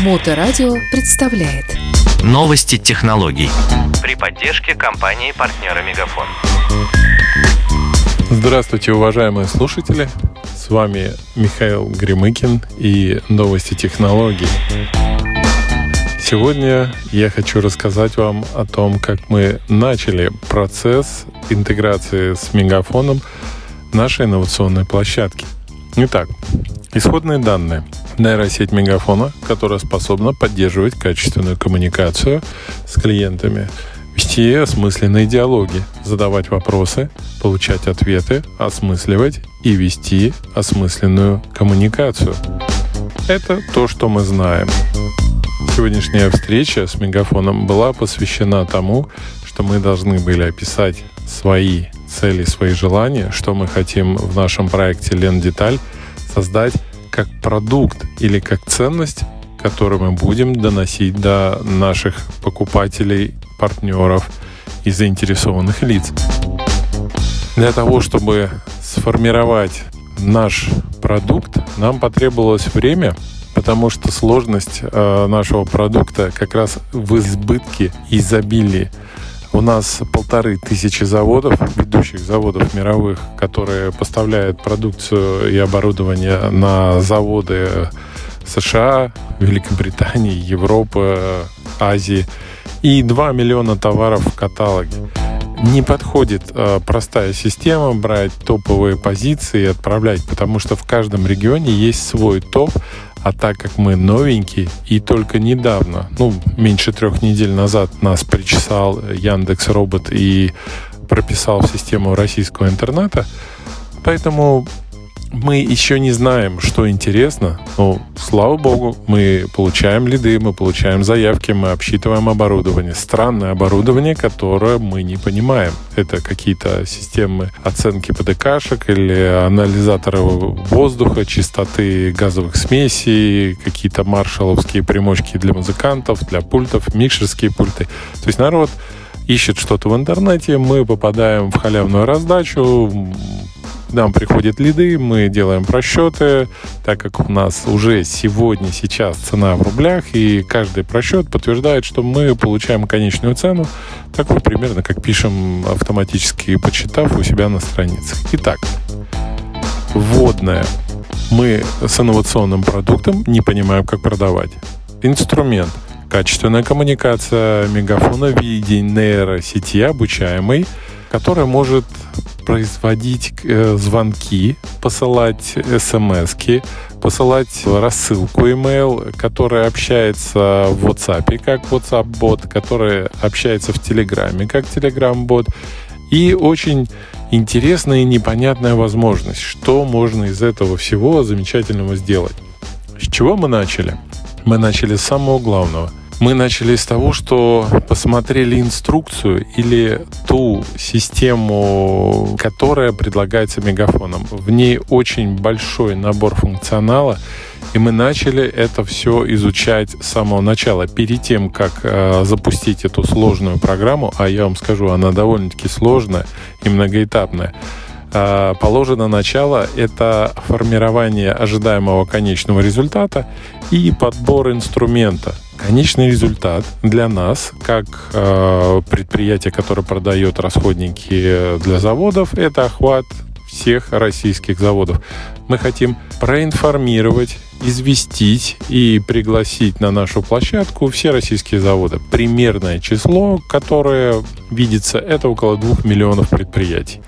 Моторадио представляет Новости технологий при поддержке компании-партнера Мегафон. Здравствуйте, уважаемые слушатели! С вами Михаил Гремыкин и новости технологий. Сегодня я хочу рассказать вам о том, как мы начали процесс интеграции с Мегафоном нашей инновационной площадки. Итак, исходные данные. Нейросеть Мегафона, которая способна поддерживать качественную коммуникацию с клиентами, вести осмысленные диалоги, задавать вопросы, получать ответы, осмысливать и вести осмысленную коммуникацию. Это то, что мы знаем. Сегодняшняя встреча с Мегафоном была посвящена тому, что мы должны были описать свои цели, свои желания, что мы хотим в нашем проекте Лен Деталь создать как продукт или как ценность, которую мы будем доносить до наших покупателей, партнеров и заинтересованных лиц. Для того, чтобы сформировать наш продукт, нам потребовалось время, потому что сложность э, нашего продукта как раз в избытке изобилии. У нас полторы тысячи заводов, ведущих заводов мировых, которые поставляют продукцию и оборудование на заводы США, Великобритании, Европы, Азии и 2 миллиона товаров в каталоге. Не подходит э, простая система брать топовые позиции и отправлять, потому что в каждом регионе есть свой топ, а так как мы новенькие и только недавно, ну, меньше трех недель назад нас причесал Яндекс Робот и прописал в систему российского интернета, поэтому мы еще не знаем, что интересно, но, слава богу, мы получаем лиды, мы получаем заявки, мы обсчитываем оборудование. Странное оборудование, которое мы не понимаем. Это какие-то системы оценки ПДКшек или анализаторы воздуха, чистоты газовых смесей, какие-то маршаловские примочки для музыкантов, для пультов, микшерские пульты. То есть народ ищет что-то в интернете, мы попадаем в халявную раздачу, нам приходят лиды, мы делаем просчеты, так как у нас уже сегодня, сейчас цена в рублях, и каждый просчет подтверждает, что мы получаем конечную цену, такую примерно, как пишем автоматически, почитав у себя на странице. Итак, вводная. Мы с инновационным продуктом не понимаем, как продавать. Инструмент – качественная коммуникация мегафона в виде нейросети обучаемый, которая может производить э, звонки, посылать смс посылать рассылку email, которая общается в WhatsApp как WhatsApp-бот, которая общается в Телеграме как Telegram-бот. И очень интересная и непонятная возможность, что можно из этого всего замечательного сделать. С чего мы начали? Мы начали с самого главного – мы начали с того, что посмотрели инструкцию или ту систему, которая предлагается мегафоном. В ней очень большой набор функционала, и мы начали это все изучать с самого начала. Перед тем, как э, запустить эту сложную программу, а я вам скажу, она довольно-таки сложная и многоэтапная, э, положено начало — это формирование ожидаемого конечного результата и подбор инструмента — Конечный результат для нас, как э, предприятие, которое продает расходники для заводов, это охват всех российских заводов. Мы хотим проинформировать, известить и пригласить на нашу площадку все российские заводы. Примерное число, которое видится, это около двух миллионов предприятий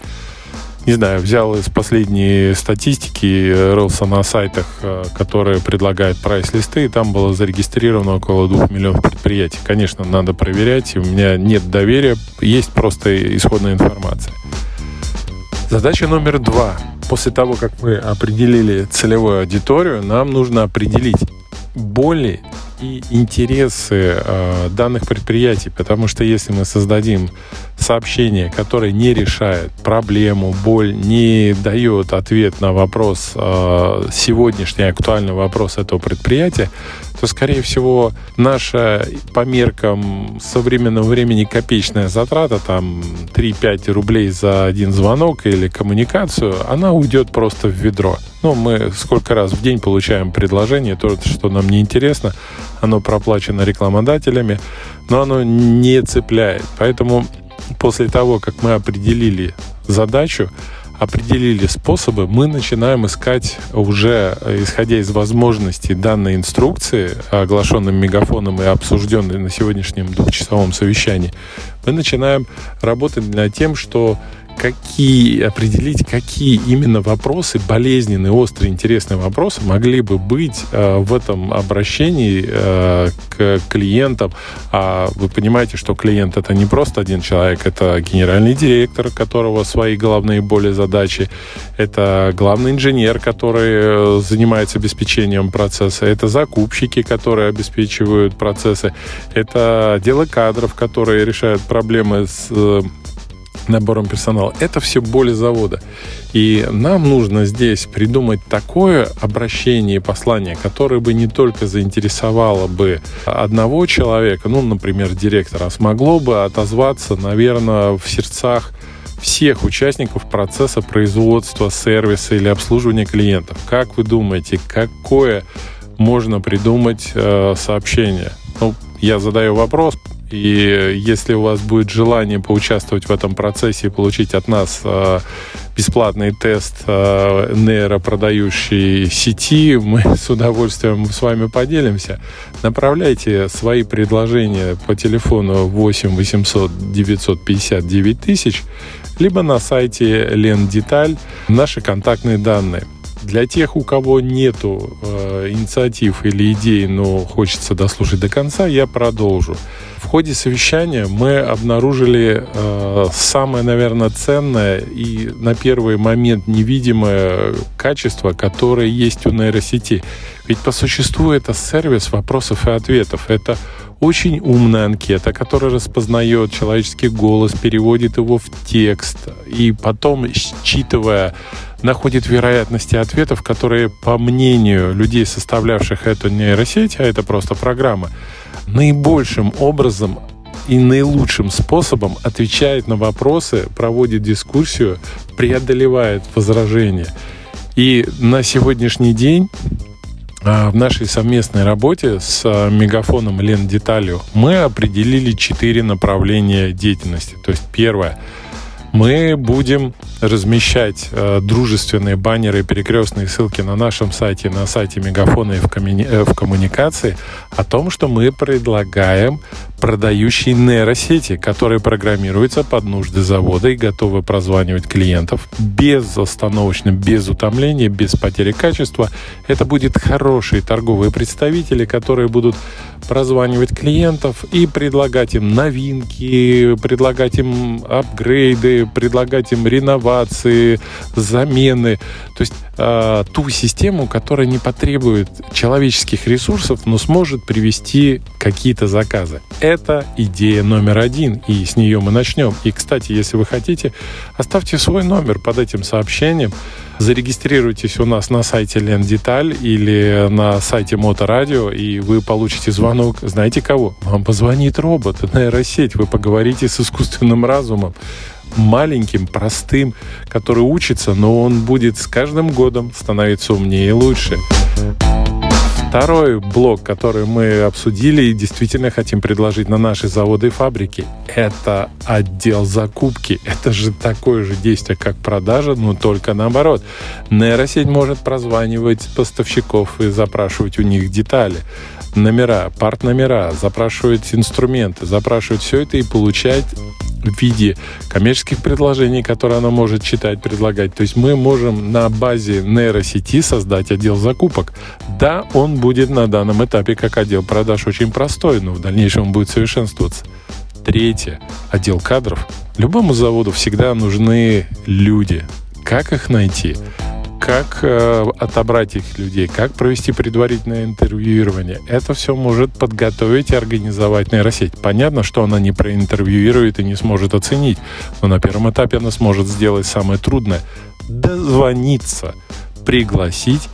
не знаю, взял из последней статистики, рылся на сайтах, э, которые предлагают прайс-листы, и там было зарегистрировано около 2 миллионов предприятий. Конечно, надо проверять, у меня нет доверия, есть просто исходная информация. Задача номер два. После того, как мы определили целевую аудиторию, нам нужно определить боли и интересы э, данных предприятий, потому что если мы создадим сообщение, которое не решает проблему, боль, не дает ответ на вопрос, э, сегодняшний актуальный вопрос этого предприятия, то, скорее всего, наша по меркам современного времени копеечная затрата, там 3-5 рублей за один звонок или коммуникацию, она уйдет просто в ведро. Ну, мы сколько раз в день получаем предложение, то, что нам не интересно, оно проплачено рекламодателями, но оно не цепляет. Поэтому после того, как мы определили задачу, определили способы, мы начинаем искать уже, исходя из возможностей данной инструкции, оглашенным мегафоном и обсужденной на сегодняшнем двухчасовом совещании, мы начинаем работать над тем, что какие, определить, какие именно вопросы, болезненные, острые, интересные вопросы могли бы быть э, в этом обращении э, к клиентам. А вы понимаете, что клиент это не просто один человек, это генеральный директор, которого свои головные боли, задачи, это главный инженер, который э, занимается обеспечением процесса, это закупщики, которые обеспечивают процессы, это отделы кадров, которые решают проблемы с э, набором персонала. Это все боли завода. И нам нужно здесь придумать такое обращение и послание, которое бы не только заинтересовало бы одного человека, ну, например, директора, а смогло бы отозваться, наверное, в сердцах всех участников процесса производства, сервиса или обслуживания клиентов. Как вы думаете, какое можно придумать э, сообщение? Ну, я задаю вопрос, и если у вас будет желание поучаствовать в этом процессе и получить от нас э, бесплатный тест э, нейропродающей сети, мы с удовольствием с вами поделимся. Направляйте свои предложения по телефону 8 800 950 9000, либо на сайте Лен Деталь наши контактные данные. Для тех, у кого нету э, инициатив или идей, но хочется дослушать до конца, я продолжу. В ходе совещания мы обнаружили э, самое, наверное, ценное и на первый момент невидимое качество, которое есть у нейросети. Ведь по существу это сервис вопросов и ответов. Это очень умная анкета, которая распознает человеческий голос, переводит его в текст и потом, считывая находит вероятности ответов, которые, по мнению людей, составлявших эту нейросеть, а это просто программа, наибольшим образом и наилучшим способом отвечает на вопросы, проводит дискуссию, преодолевает возражения. И на сегодняшний день в нашей совместной работе с а, Мегафоном Лен Деталью мы определили четыре направления деятельности. То есть первое – мы будем размещать э, дружественные баннеры и перекрестные ссылки на нашем сайте, на сайте Мегафона и в, коммуни- э, в коммуникации о том, что мы предлагаем продающие нейросети, которые программируются под нужды завода и готовы прозванивать клиентов безостановочно, без утомления, без потери качества. Это будет хорошие торговые представители, которые будут прозванивать клиентов и предлагать им новинки, предлагать им апгрейды, предлагать им реновации, замены. То есть э, ту систему, которая не потребует человеческих ресурсов, но сможет привести какие-то заказы. Это идея номер один, и с нее мы начнем. И, кстати, если вы хотите, оставьте свой номер под этим сообщением, зарегистрируйтесь у нас на сайте Лен Деталь или на сайте Моторадио, и вы получите звонок. Знаете кого? Вам позвонит робот, нейросеть. Вы поговорите с искусственным разумом маленьким, простым, который учится, но он будет с каждым годом становиться умнее и лучше. Второй блок, который мы обсудили и действительно хотим предложить на наши заводы и фабрики, это отдел закупки. Это же такое же действие, как продажа, но только наоборот. Нейросеть может прозванивать поставщиков и запрашивать у них детали номера, парт-номера, запрашивать инструменты, запрашивать все это и получать в виде коммерческих предложений, которые она может читать, предлагать. То есть мы можем на базе нейросети создать отдел закупок. Да, он будет на данном этапе как отдел продаж очень простой, но в дальнейшем он будет совершенствоваться. Третье. Отдел кадров. Любому заводу всегда нужны люди. Как их найти? Как э, отобрать их людей, как провести предварительное интервьюирование. Это все может подготовить и организовать нейросеть. Понятно, что она не проинтервьюирует и не сможет оценить, но на первом этапе она сможет сделать самое трудное – дозвониться, пригласить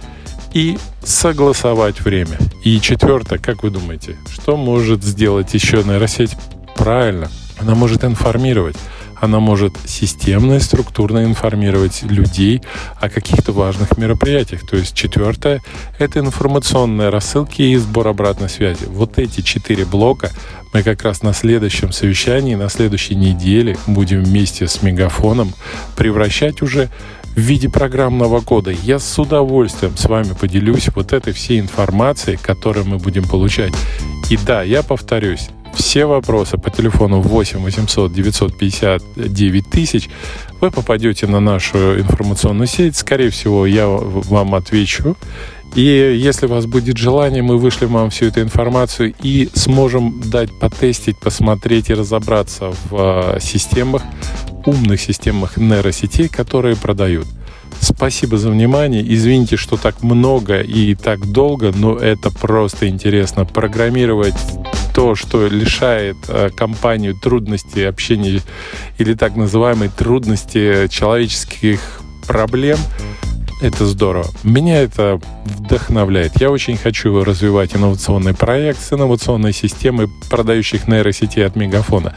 и согласовать время. И четвертое, как вы думаете, что может сделать еще нейросеть правильно? Она может информировать она может системно и структурно информировать людей о каких-то важных мероприятиях. То есть четвертое – это информационные рассылки и сбор обратной связи. Вот эти четыре блока мы как раз на следующем совещании, на следующей неделе будем вместе с Мегафоном превращать уже в виде программного кода. Я с удовольствием с вами поделюсь вот этой всей информацией, которую мы будем получать. И да, я повторюсь, все вопросы по телефону 8 800 950 тысяч вы попадете на нашу информационную сеть. Скорее всего, я вам отвечу. И если у вас будет желание, мы вышлем вам всю эту информацию и сможем дать потестить, посмотреть и разобраться в а, системах, умных системах нейросетей, которые продают. Спасибо за внимание. Извините, что так много и так долго, но это просто интересно. Программировать то, что лишает э, компанию трудностей общения или так называемой трудности человеческих проблем, это здорово. Меня это вдохновляет. Я очень хочу развивать инновационный проект с инновационной системой продающих нейросетей от Мегафона.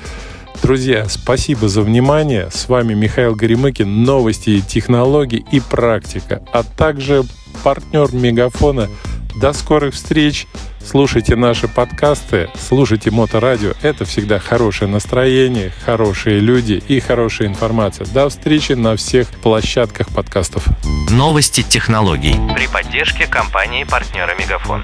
Друзья, спасибо за внимание. С вами Михаил Горемыкин, новости, технологии и практика, а также партнер Мегафона. До скорых встреч! Слушайте наши подкасты, слушайте Моторадио. Это всегда хорошее настроение, хорошие люди и хорошая информация. До встречи на всех площадках подкастов. Новости технологий при поддержке компании партнера Мегафон.